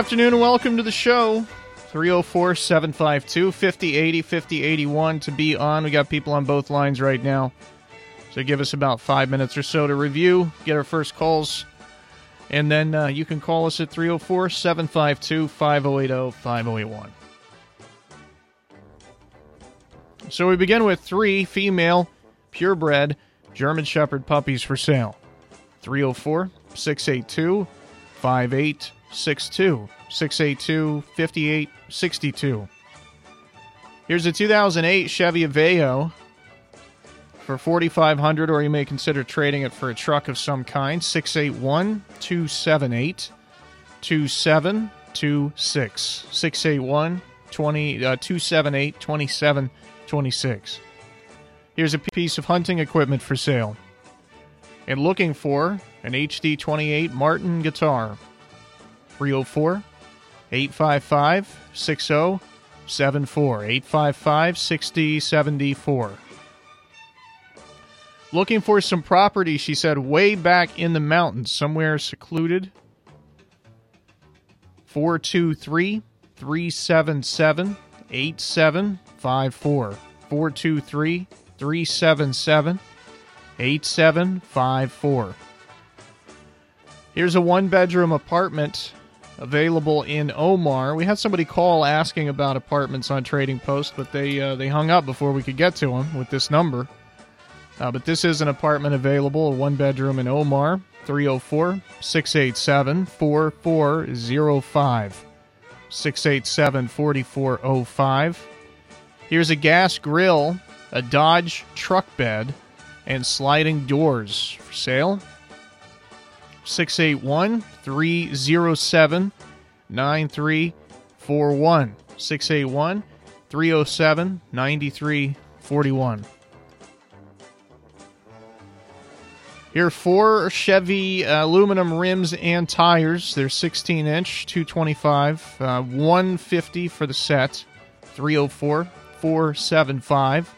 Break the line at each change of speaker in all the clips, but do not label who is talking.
Afternoon and welcome to the show. 304 752 5080 5081 to be on. We got people on both lines right now. So give us about five minutes or so to review, get our first calls, and then uh, you can call us at 304 752 5080 5081. So we begin with three female purebred German Shepherd puppies for sale. 304 682 5862 682 5862. Here's a 2008 Chevy Aveo for 4500 or you may consider trading it for a truck of some kind. 681 278 2726. Uh, 681 278 2726. Here's a piece of hunting equipment for sale. And looking for an HD 28 Martin guitar. 304 855 6074. 855 6074. Looking for some property, she said, way back in the mountains, somewhere secluded. 423 377 8754. 423 377 8754. Here's a one bedroom apartment available in Omar. We had somebody call asking about apartments on Trading Post, but they uh, they hung up before we could get to them with this number. Uh, but this is an apartment available, a one bedroom in Omar, 304 687 4405. 687 4405. Here's a gas grill, a Dodge truck bed, and sliding doors for sale. 681 307 9341. 681 307 9341. Here are four Chevy uh, aluminum rims and tires. They're 16 inch, 225, uh, 150 for the set. 304 475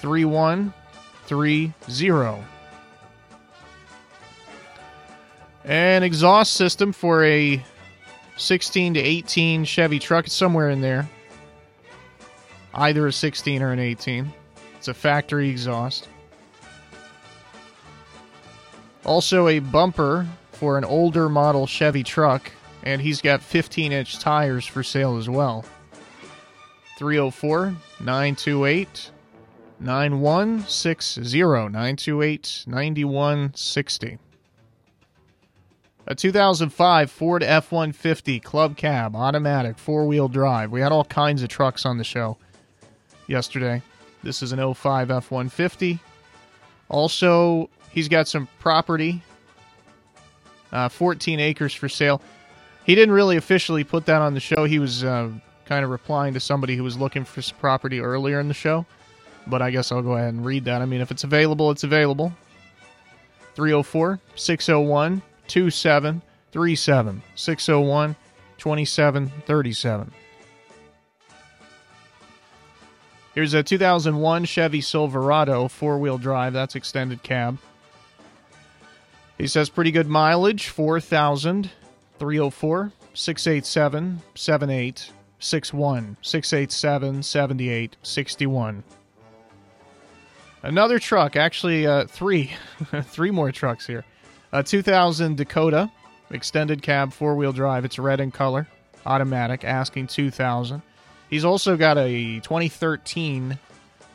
3130. An exhaust system for a 16 to 18 Chevy truck. It's somewhere in there. Either a 16 or an 18. It's a factory exhaust. Also, a bumper for an older model Chevy truck, and he's got 15 inch tires for sale as well. 304 928 9160. 928 9160. A 2005 Ford F 150 Club Cab, automatic, four wheel drive. We had all kinds of trucks on the show yesterday. This is an 05 F 150. Also, he's got some property, uh, 14 acres for sale. He didn't really officially put that on the show. He was uh, kind of replying to somebody who was looking for some property earlier in the show. But I guess I'll go ahead and read that. I mean, if it's available, it's available. 304 601 2737 601 2737. Here's a 2001 Chevy Silverado four wheel drive. That's extended cab. He says pretty good mileage 4,000. 304 687 7861. 687 7861. Another truck, actually, uh, three, three more trucks here. A 2000 Dakota, extended cab, four wheel drive. It's red in color, automatic, asking 2000 He's also got a 2013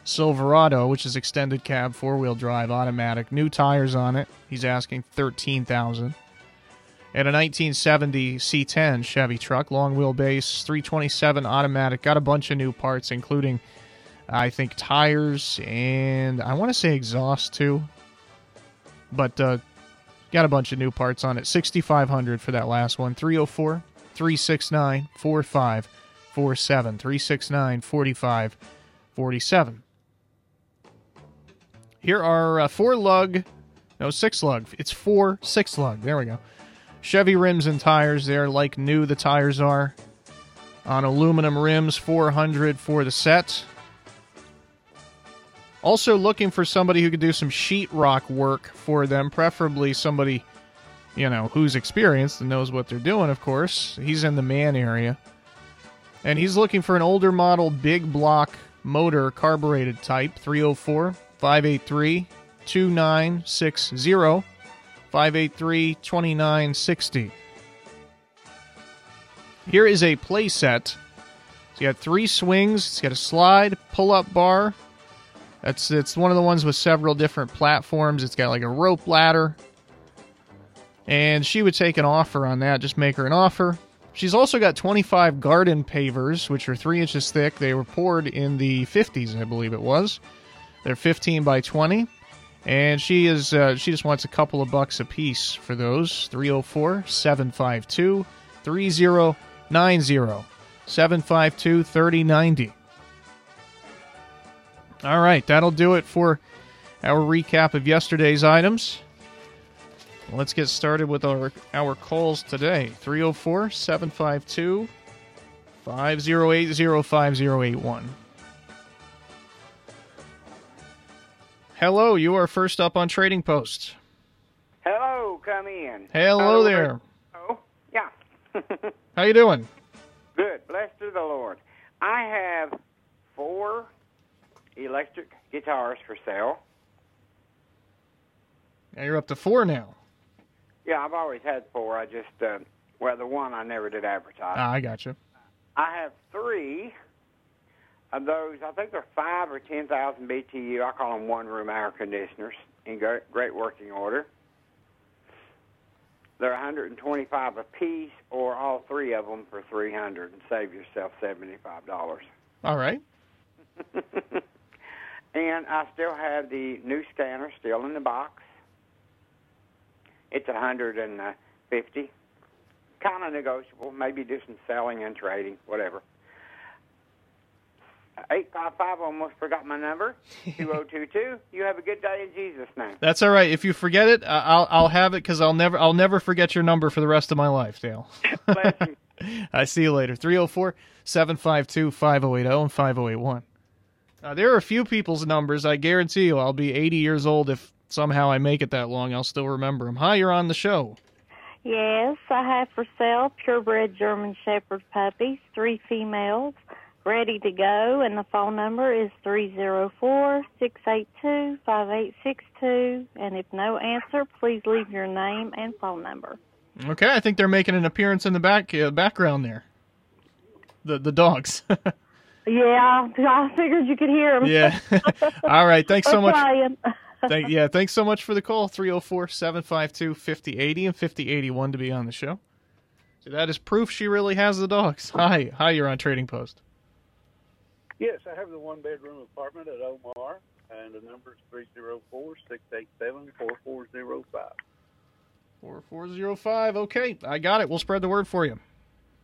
Silverado, which is extended cab, four wheel drive, automatic, new tires on it. He's asking 13000 And a 1970 C10 Chevy truck, long wheelbase, 327 automatic, got a bunch of new parts, including I think tires and I want to say exhaust too. But uh, got a bunch of new parts on it. 6500 for that last one. 304 369 4547. 369 4547. Here are uh, four lug, no, six lug. It's four six lug. There we go. Chevy rims and tires. They're like new, the tires are. On aluminum rims, 400 for the set. Also looking for somebody who could do some sheetrock work for them, preferably somebody, you know, who's experienced and knows what they're doing, of course. He's in the man area. And he's looking for an older model big block motor carbureted type 304 583 2960 583 2960. Here is a play set. It's got three swings, it's got a slide, pull up bar. That's it's one of the ones with several different platforms. It's got like a rope ladder. And she would take an offer on that, just make her an offer. She's also got 25 garden pavers, which are three inches thick. They were poured in the 50s, I believe it was. They're 15 by 20. And she is uh, she just wants a couple of bucks a piece for those. 304 752 3090. 752 3090. All right, that'll do it for our recap of yesterday's items. Let's get started with our, our calls today 304 752 5080 5081. Hello, you are first up on Trading Post.
Hello, come in.
Hello there.
Oh, yeah.
How you doing?
Good. Blessed to the Lord. I have four electric guitars for sale.
Yeah, you're up to four now.
Yeah, I've always had four. I just, uh, well, the one I never did advertise.
Ah, I got you.
I have three of those. I think they're five or ten thousand BTU. I call them one-room air conditioners in great, working order. They're 125 a piece, or all three of them for 300, and save yourself seventy-five dollars.
All right.
and I still have the new scanner still in the box. It's 150. Uh, kind of negotiable. Maybe do some selling and trading, whatever. 855, almost forgot my number. 2022. You have a good day in Jesus' name.
That's all right. If you forget it, I'll I'll have it because I'll never I'll never forget your number for the rest of my life, Dale.
Bless you.
I see you later. 304 752 5080 and 5081. Uh, there are a few people's numbers. I guarantee you I'll be 80 years old if somehow I make it that long. I'll still remember them. Hi, you're on the show.
Yes, I have for sale purebred German Shepherd puppies, three females, ready to go, and the phone number is three zero four six eight two five eight six two. And if no answer, please leave your name and phone number.
Okay, I think they're making an appearance in the back uh, background there. The the dogs.
Yeah, I figured you could hear him.
yeah. All right. Thanks so much.
Trying.
Thank, yeah, thanks so much for the call. 304 752 5080 and 5081 to be on the show. So that is proof she really has the dogs. Hi. Hi, you're on Trading Post.
Yes, I have the one bedroom apartment at Omar, and the number is 304 687 4405.
4405. Okay, I got it. We'll spread the word for you.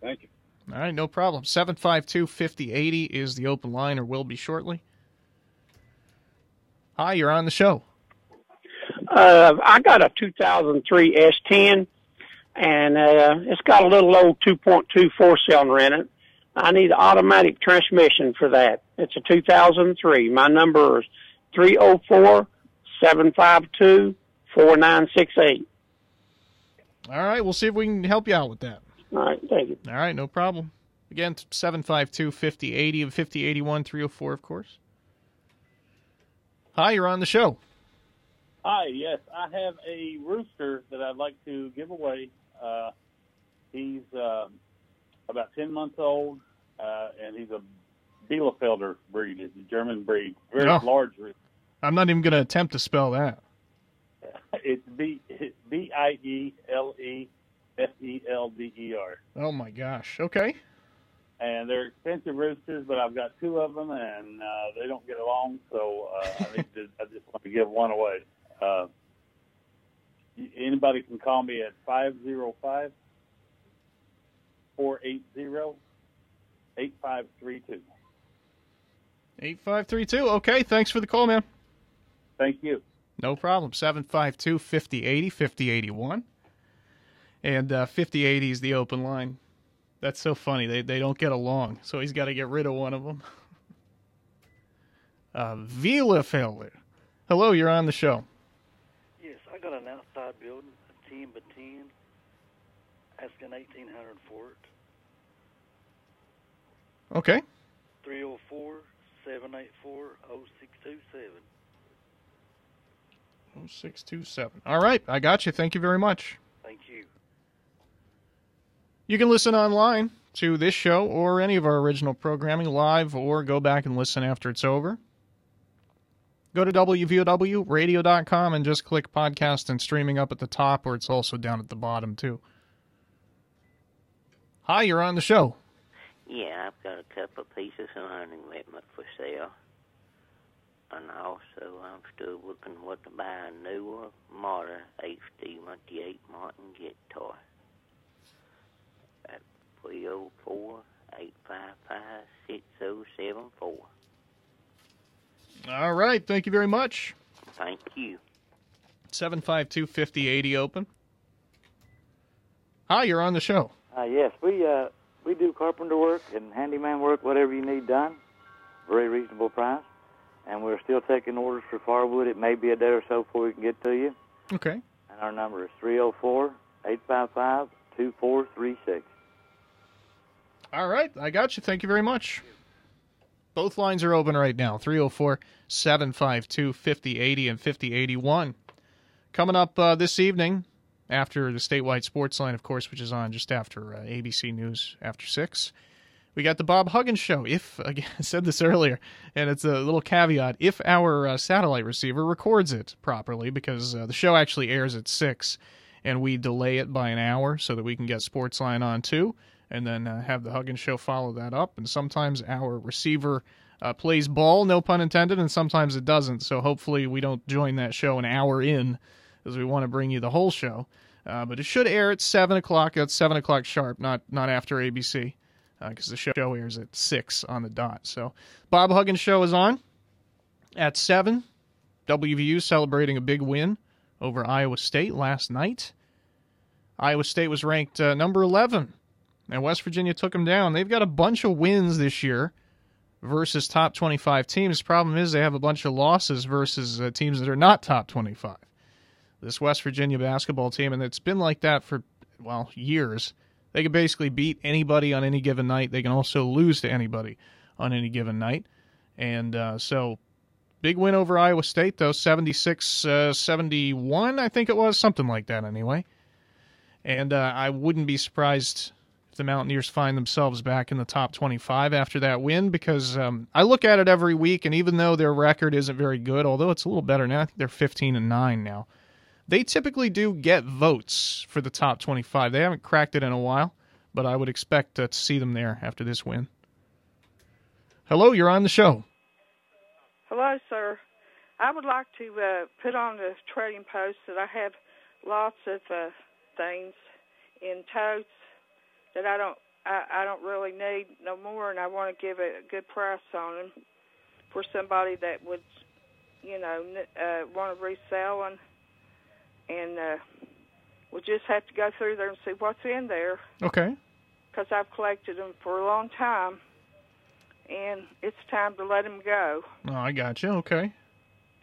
Thank you.
All right, no problem. 752 5080 is the open line, or will be shortly. Hi, you're on the show.
Uh, I got a 2003 S10, and uh, it's got a little old 2.2 four cylinder in it. I need automatic transmission for that. It's a 2003. My number is 304 752 4968.
All right, we'll see if we can help you out with that.
All right, thank you.
All right, no problem. Again, 752 5080 and 5081 304, of course. Hi, you're on the show.
Hi, yes, I have a rooster that I'd like to give away. Uh, he's uh, about 10 months old, uh, and he's a Bielefelder breed. It's a German breed. Very
Oh.
large rooster.
I'm not even going to attempt to spell that.
It's B B I E L E F E L D E R.
Oh my gosh. Okay.
and they're expensive roosters, but I've got two of them, and uh, they don't get along. So uh, I need to. I just want to give one away. Uh, anybody can call me at five zero five four eight zero eight five three two.
8532. Okay, thanks for the call, man.
Thank you.
No problem. 752 5080 5081. And uh, 5080 is the open line. That's so funny. They, they don't get along, so he's got to get rid of one of them. uh, Bielefeld. Hello, you're on the show.
Yes, I got an outside building, a 10 by 10, asking 1800 for it.
Okay.
304 784 0627.
0627. All right, I got you. Thank you very much.
You.
Can listen online to this show or any of our original programming live or go back and listen after it's over. Go to WVOWradio.com and just click podcast and streaming up at the top, or it's also down at the bottom, too. Hi, you're on the show.
Yeah, I've got a couple of pieces of hunting equipment for sale. And also, I'm still looking what to buy a newer Marta HD 28 Martin guitar. At 304 855 6074.
All right, thank you very much.
Thank you.
752 5080 open. Hi, you're on the show.
Uh, yes, we uh, we do carpenter work and handyman work, whatever you need done, very reasonable price. And we're still taking orders for firewood. It may be a day or so before we can get to you.
Okay.
And our number is 304 855 2436.
All right, I got you. Thank you very much. Both lines are open right now 304 752 5080 and 5081. Coming up uh, this evening, after the statewide sports line, of course, which is on just after uh, ABC News after 6. We got the Bob Huggins show. If, again, I said this earlier, and it's a little caveat if our uh, satellite receiver records it properly, because uh, the show actually airs at 6, and we delay it by an hour so that we can get Sportsline on too, and then uh, have the Huggins show follow that up. And sometimes our receiver uh, plays ball, no pun intended, and sometimes it doesn't. So hopefully we don't join that show an hour in, as we want to bring you the whole show. Uh, but it should air at seven o'clock. That's seven o'clock sharp, not not after ABC, because uh, the show airs at six on the dot. So Bob Huggins show is on at seven. WVU celebrating a big win over Iowa State last night. Iowa State was ranked uh, number eleven, and West Virginia took them down. They've got a bunch of wins this year versus top twenty-five teams. Problem is they have a bunch of losses versus uh, teams that are not top twenty-five this West Virginia basketball team, and it's been like that for, well, years. They can basically beat anybody on any given night. They can also lose to anybody on any given night. And uh, so, big win over Iowa State, though, 76 uh, 71, I think it was, something like that anyway. And uh, I wouldn't be surprised the Mountaineers find themselves back in the top 25 after that win because um, I look at it every week, and even though their record isn't very good, although it's a little better now, I think they're 15 and 9 now they typically do get votes for the top 25. They haven't cracked it in a while, but I would expect uh, to see them there after this win. Hello, you're on the show.
Hello, sir. I would like to uh, put on the trading post that I have lots of uh, things in totes that I don't I, I don't really need no more, and I want to give a good price on them for somebody that would, you know, uh, want to resell them and uh, we'll just have to go through there and see what's in there.
Okay.
Because I've collected them for a long time, and it's time to let them go.
Oh, I got you. Okay.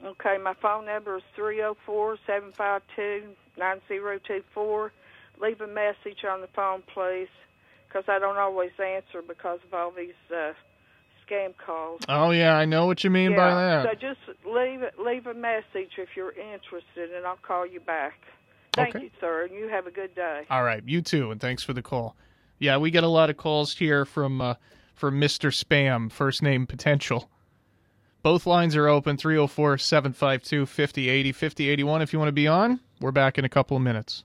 Okay, my phone number is three zero four seven five two nine zero two four. Leave a message on the phone, please, because I don't always answer because of all these uh, scam calls.
Oh yeah, I know what you mean
yeah,
by that.
So just leave leave a message if you're interested, and I'll call you back. Thank
Okay.
you, sir, and you have a good day.
All right, you too, and thanks for the call. Yeah, we get a lot of calls here from uh, from Mr. Spam, first name potential. Both lines are open 304 752 5080 5081 if you want to be on. We're back in a couple of minutes.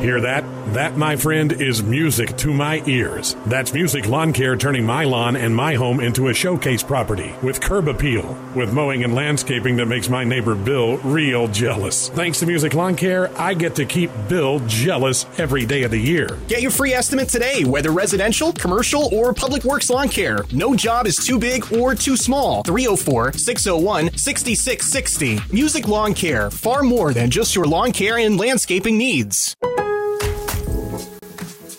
Hear that? That, my friend, is music to my ears. That's Music Lawn Care turning my lawn and my home into a showcase property with curb appeal, with mowing and landscaping that makes my neighbor Bill real jealous. Thanks to Music Lawn Care, I get to keep Bill jealous every day of the year.
Get your free estimate today, whether residential, commercial, or public works lawn care. No job is too big or too small. 304 601 6660. Music Lawn Care, far more than just your lawn care and landscaping needs.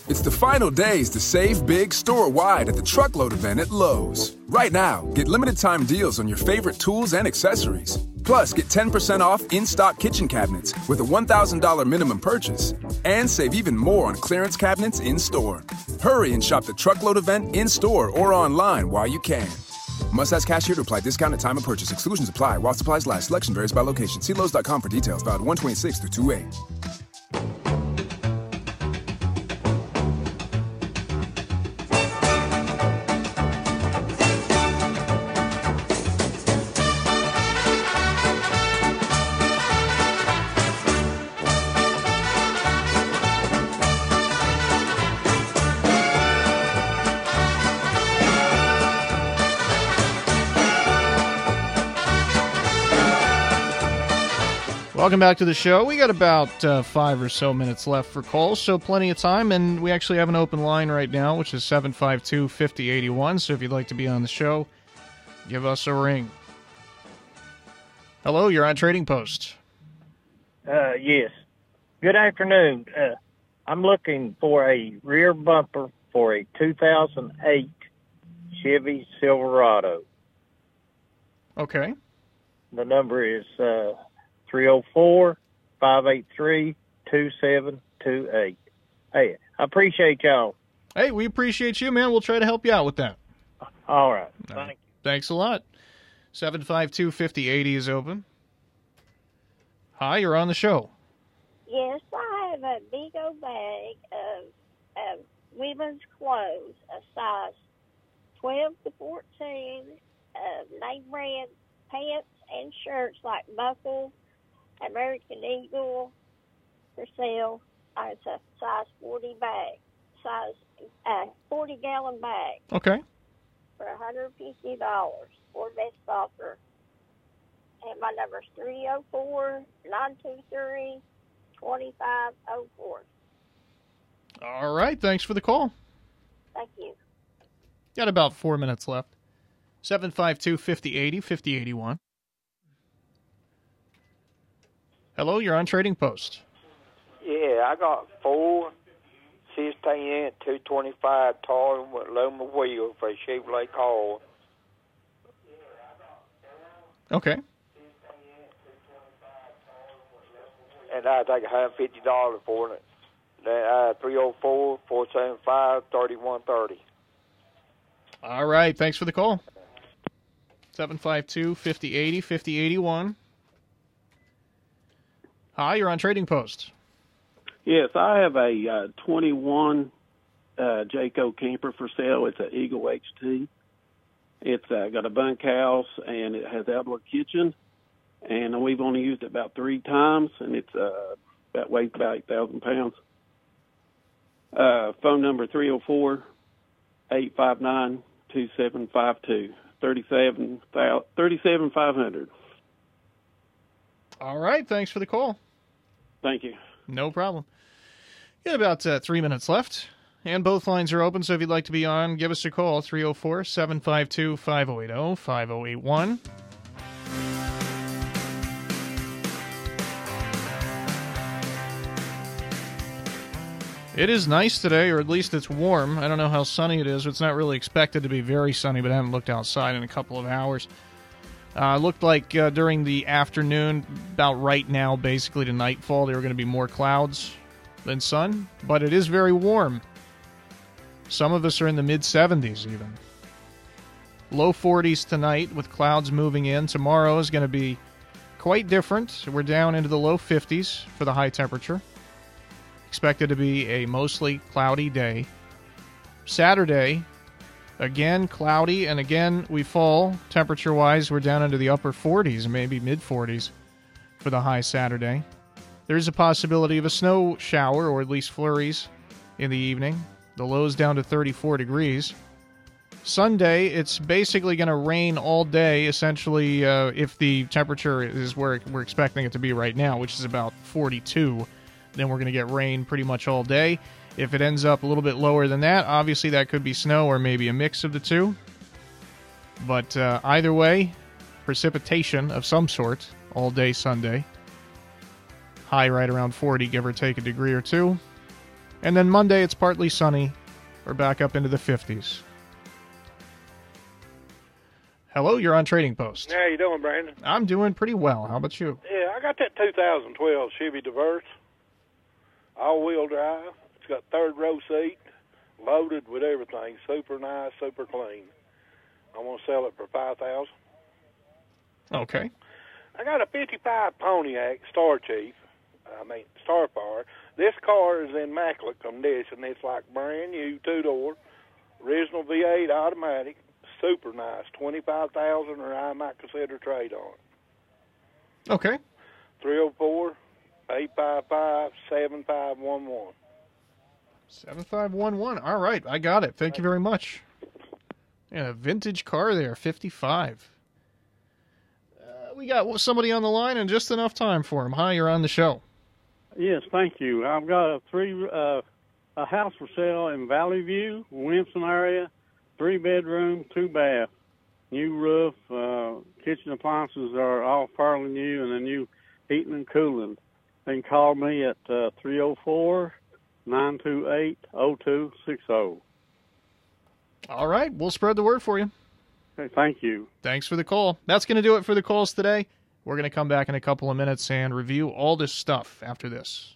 It's the final days to save big store wide at the truckload event at Lowe's. Right now, get limited time deals on your favorite tools and accessories. Plus, get 10% off in stock kitchen cabinets with a $1,000 minimum purchase. And save even more on clearance cabinets in store. Hurry and shop the truckload event in store or online while you can. Must ask cashier to apply discount at time of purchase. Exclusions apply while supplies last. Selection varies by location. See Lowe's.com for details. Valid 126 through 28.
Welcome back to the show. We got about uh, five or so minutes left for calls, so plenty of time. And we actually have an open line right now, which is 752 5081. So if you'd like to be on the show, give us a ring. Hello, you're on Trading Post.
Uh, yes. Good afternoon. Uh, I'm looking for a rear bumper for a 2008 Chevy Silverado.
Okay.
The number is uh, 304 583 2728. Hey, I appreciate y'all.
Hey, we appreciate you, man. We'll try to help you out with that.
All right. Thank
Thanks a lot. 752 5080 is open. Hi, you're on the show.
Yes, I have a big old bag of, of women's clothes, a size 12 to 14, uh, name brand pants and shirts like Buckle, American Eagle for sale. Uh, it's a size 40 bag, size uh, 40 gallon bag
Okay.
for $150 for best offer. And my number is 304 923 2504.
All right. Thanks for the call.
Thank you.
Got about four minutes left. 752 5080 5081. Hello, you're on Trading Post.
Yeah, I got four 16 inch 225 tall with aluminum wheel for a Chevrolet Call.
Okay.
And I take $150 for it. Then uh, 304 475 3130.
All right. Thanks for the call. 752 5080 5081. Hi, you're on Trading Post.
Yes, I have a uh, 21 uh, Jayco camper for sale. It's an Eagle HT. It's uh, got a bunkhouse and it has outdoor kitchen, and we've only used it about three times, and it's uh, about weighs about 8,000 pounds. Uh, phone number 304 859 2752 37500.
All right. Thanks for the call.
Thank you.
No problem. Got about uh, three minutes left, and both lines are open. So if you'd like to be on, give us a call 304 752 5080 5081. It is nice today, or at least it's warm. I don't know how sunny it is. It's not really expected to be very sunny, but I haven't looked outside in a couple of hours. Uh, looked like uh, during the afternoon, about right now, basically to nightfall, there are going to be more clouds than sun, but it is very warm. Some of us are in the mid 70s even. Low 40s tonight with clouds moving in. Tomorrow is going to be quite different. We're down into the low 50s for the high temperature. Expected to be a mostly cloudy day. Saturday, again cloudy, and again we fall temperature wise. We're down into the upper 40s, maybe mid 40s for the high Saturday. There's a possibility of a snow shower or at least flurries in the evening. The low's down to 34 degrees. Sunday, it's basically going to rain all day, essentially, uh, if the temperature is where we're expecting it to be right now, which is about 42 then we're going to get rain pretty much all day. If it ends up a little bit lower than that, obviously that could be snow or maybe a mix of the two. But uh, either way, precipitation of some sort all day Sunday. High right around 40, give or take a degree or two. And then Monday, it's partly sunny. We're back up into the 50s. Hello, you're on Trading Post.
How you doing, Brandon?
I'm doing pretty well. How about you?
Yeah, I got that 2012 Chevy Traverse, all-wheel drive. Got third row seat, loaded with everything. Super nice, super clean. I'm gonna sell it for five thousand.
Okay.
I got a '55 Pontiac Star Chief. I mean Starfire. This car is in immaculate condition. It's like brand new, two door, original V8 automatic, super nice. Twenty five thousand, or I might consider trade on it.
Okay.
304 855 7511.
7511. All right, I got it. Thank you very much. Yeah, a vintage car there, 55. Uh, we got somebody on the line and just enough time for him. Hi, you're on the show.
Yes, thank you. I've got a three uh, a house for sale in Valley View, Winston area, three bedroom, two bath, new roof, uh, kitchen appliances are all fairly new, and a new heating and cooling. They can call me at uh, 304 928 0260.
All right, we'll spread the word for you.
Okay, thank you.
Thanks for the call. That's going to do it for the calls today. We're going to come back in a couple of minutes and review all this stuff after this.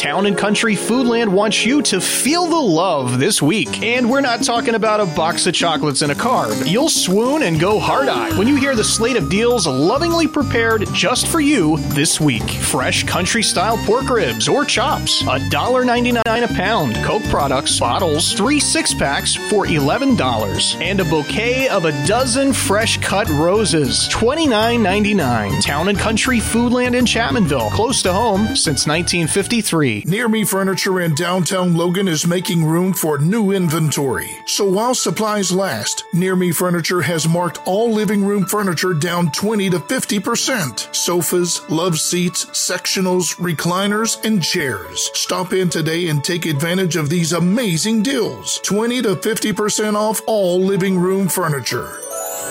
Town and Country Foodland wants you to feel the love this week. And we're not talking about a box of chocolates and a carb. You'll swoon and go hard eyed when you hear the slate of deals lovingly prepared just for you this week. Fresh country style pork ribs or chops, $1.99 a pound. Coke products, bottles, three six packs for $11. And a bouquet of a dozen fresh cut roses, $29.99. Town and Country Foodland in Chapmanville, close to home since 1953.
Near Me Furniture in downtown Logan is making room for new inventory. So while supplies last, Near Me Furniture has marked all living room furniture down 20 to 50%. Sofas, love seats, sectionals, recliners, and chairs. Stop in today and take advantage of these amazing deals. 20 to 50% off all living room furniture.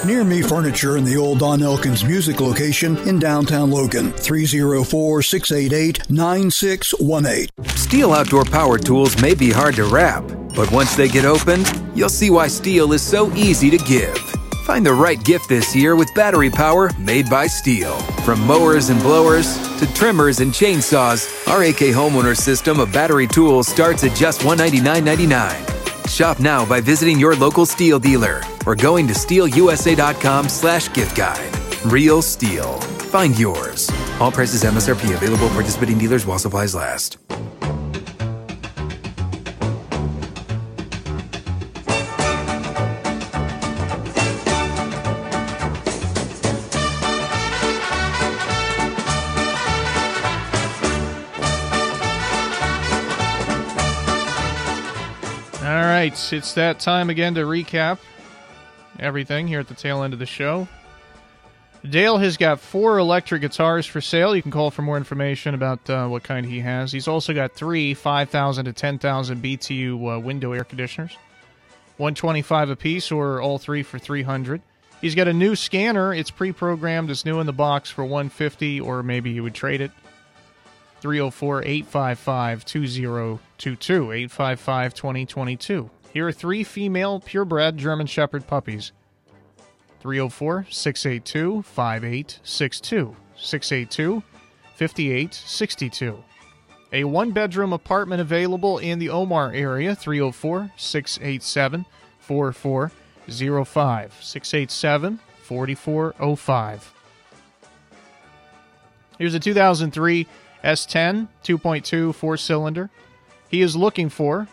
Near Me Furniture in the old Don Elkins Music location in downtown Logan. 304 688 9618.
STIHL outdoor power tools may be hard to wrap, but once they get opened, you'll see why STIHL is so easy to give. Find the right gift this year with battery power made by STIHL. From mowers and blowers to trimmers and chainsaws, our AK homeowner system of battery tools starts at just $199.99. Shop now by visiting your local STIHL dealer or going to stihlusa.com slash gift guide. Real STIHL. Find yours. All prices MSRP available for participating dealers while supplies last.
Right, it's that time again to recap everything here at the tail end of the show. Dale has got four electric guitars for sale. You can call for more information about uh, what kind he has. He's also got three 5,000 to 10,000 BTU uh, window air conditioners, 125 a piece, or all three for 300. He's got a new scanner. It's pre-programmed. It's new in the box for 150, or maybe you would trade it. 304 855 2022 855 2022. Here are three female purebred German Shepherd puppies. 304 682 5862 682 5862. A one bedroom apartment available in the Omar area 304 687 4405 687 4405. Here's a 2003 S10 2.2 four cylinder. He is looking for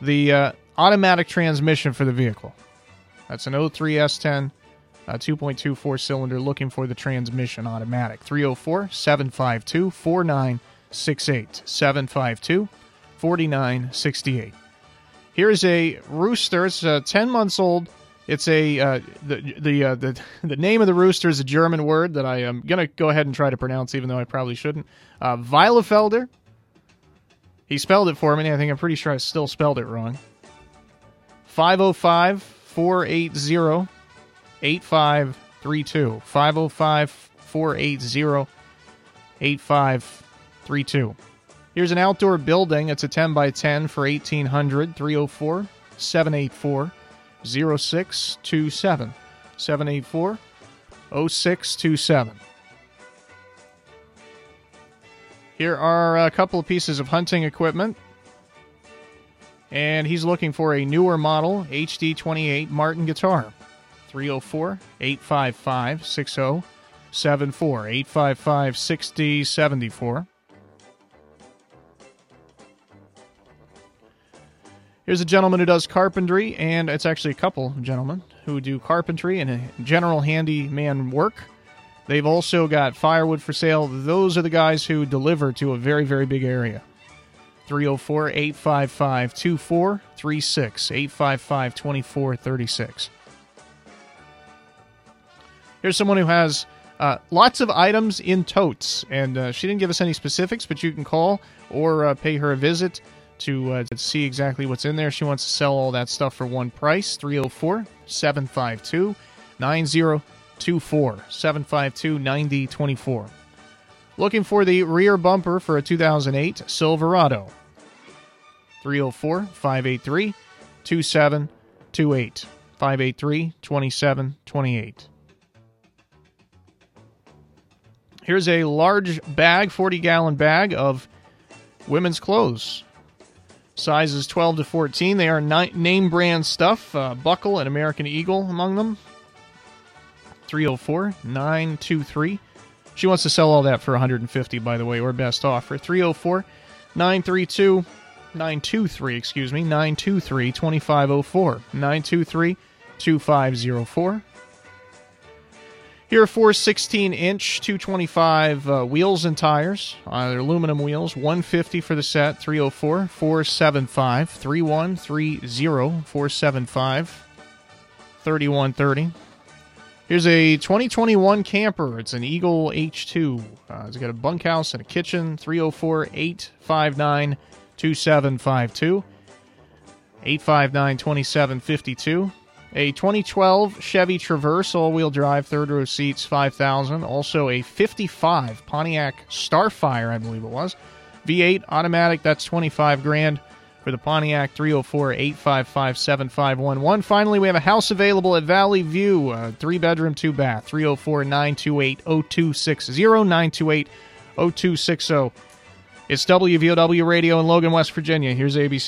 the uh, automatic transmission for the vehicle. That's an 03 S10 uh, 2.2 four cylinder looking for the transmission automatic. 304 752 4968. 752 4968. Here's a rooster. It's uh, 10 months old. It's a uh, the the, uh, the the name of the rooster is a German word that I am gonna go ahead and try to pronounce, even though I probably shouldn't. Uh, Weilefelder. He spelled it for me. I think I'm pretty sure I still spelled it wrong. 505 480 8532. 505 480 8532. Here's an outdoor building. It's a 10 by 10 for 1800 304 784 0627. 784 0627. Here are a couple of pieces of hunting equipment. And he's looking for a newer model HD 28 Martin guitar. 304 855 6074. 855 6074. Here's a gentleman who does carpentry, and it's actually a couple gentlemen who do carpentry and general handyman work. They've also got firewood for sale. Those are the guys who deliver to a very, very big area. 304 855 2436. 855 2436. Here's someone who has uh, lots of items in totes, and uh, she didn't give us any specifics, but you can call or uh, pay her a visit to, uh, to see exactly what's in there. She wants to sell all that stuff for one price 304 752 9024. 752 9024. Looking for the rear bumper for a 2008 Silverado. 304 583 2728. 583 2728. Here's a large bag, 40 gallon bag of women's clothes. Sizes 12 to 14. They are ni- name brand stuff. Uh, Buckle and American Eagle among them. 304 923. She wants to sell all that for 150 by the way, or best offer. 304 932 923, excuse me, 923 2504. 923 2504. Here are four 16 inch 225 uh, wheels and tires. Uh, they're aluminum wheels, 150 for the set, 304 475 3130 475 3130. Here's a 2021 camper. It's an Eagle HT. Uh, it's got a bunkhouse and a kitchen, 304 859 2752. 859 2752. A 2012 Chevy Traverse all-wheel drive, third row seats, 5000. Also a 55 Pontiac Starfire, I believe it was. V8 automatic, that's 25 grand for the Pontiac 304-855-7511. Finally, we have a house available at Valley View, uh, three bedroom, two bath, 304-928-0260, 928-0260. It's WVOW Radio in Logan, West Virginia. Here's ABC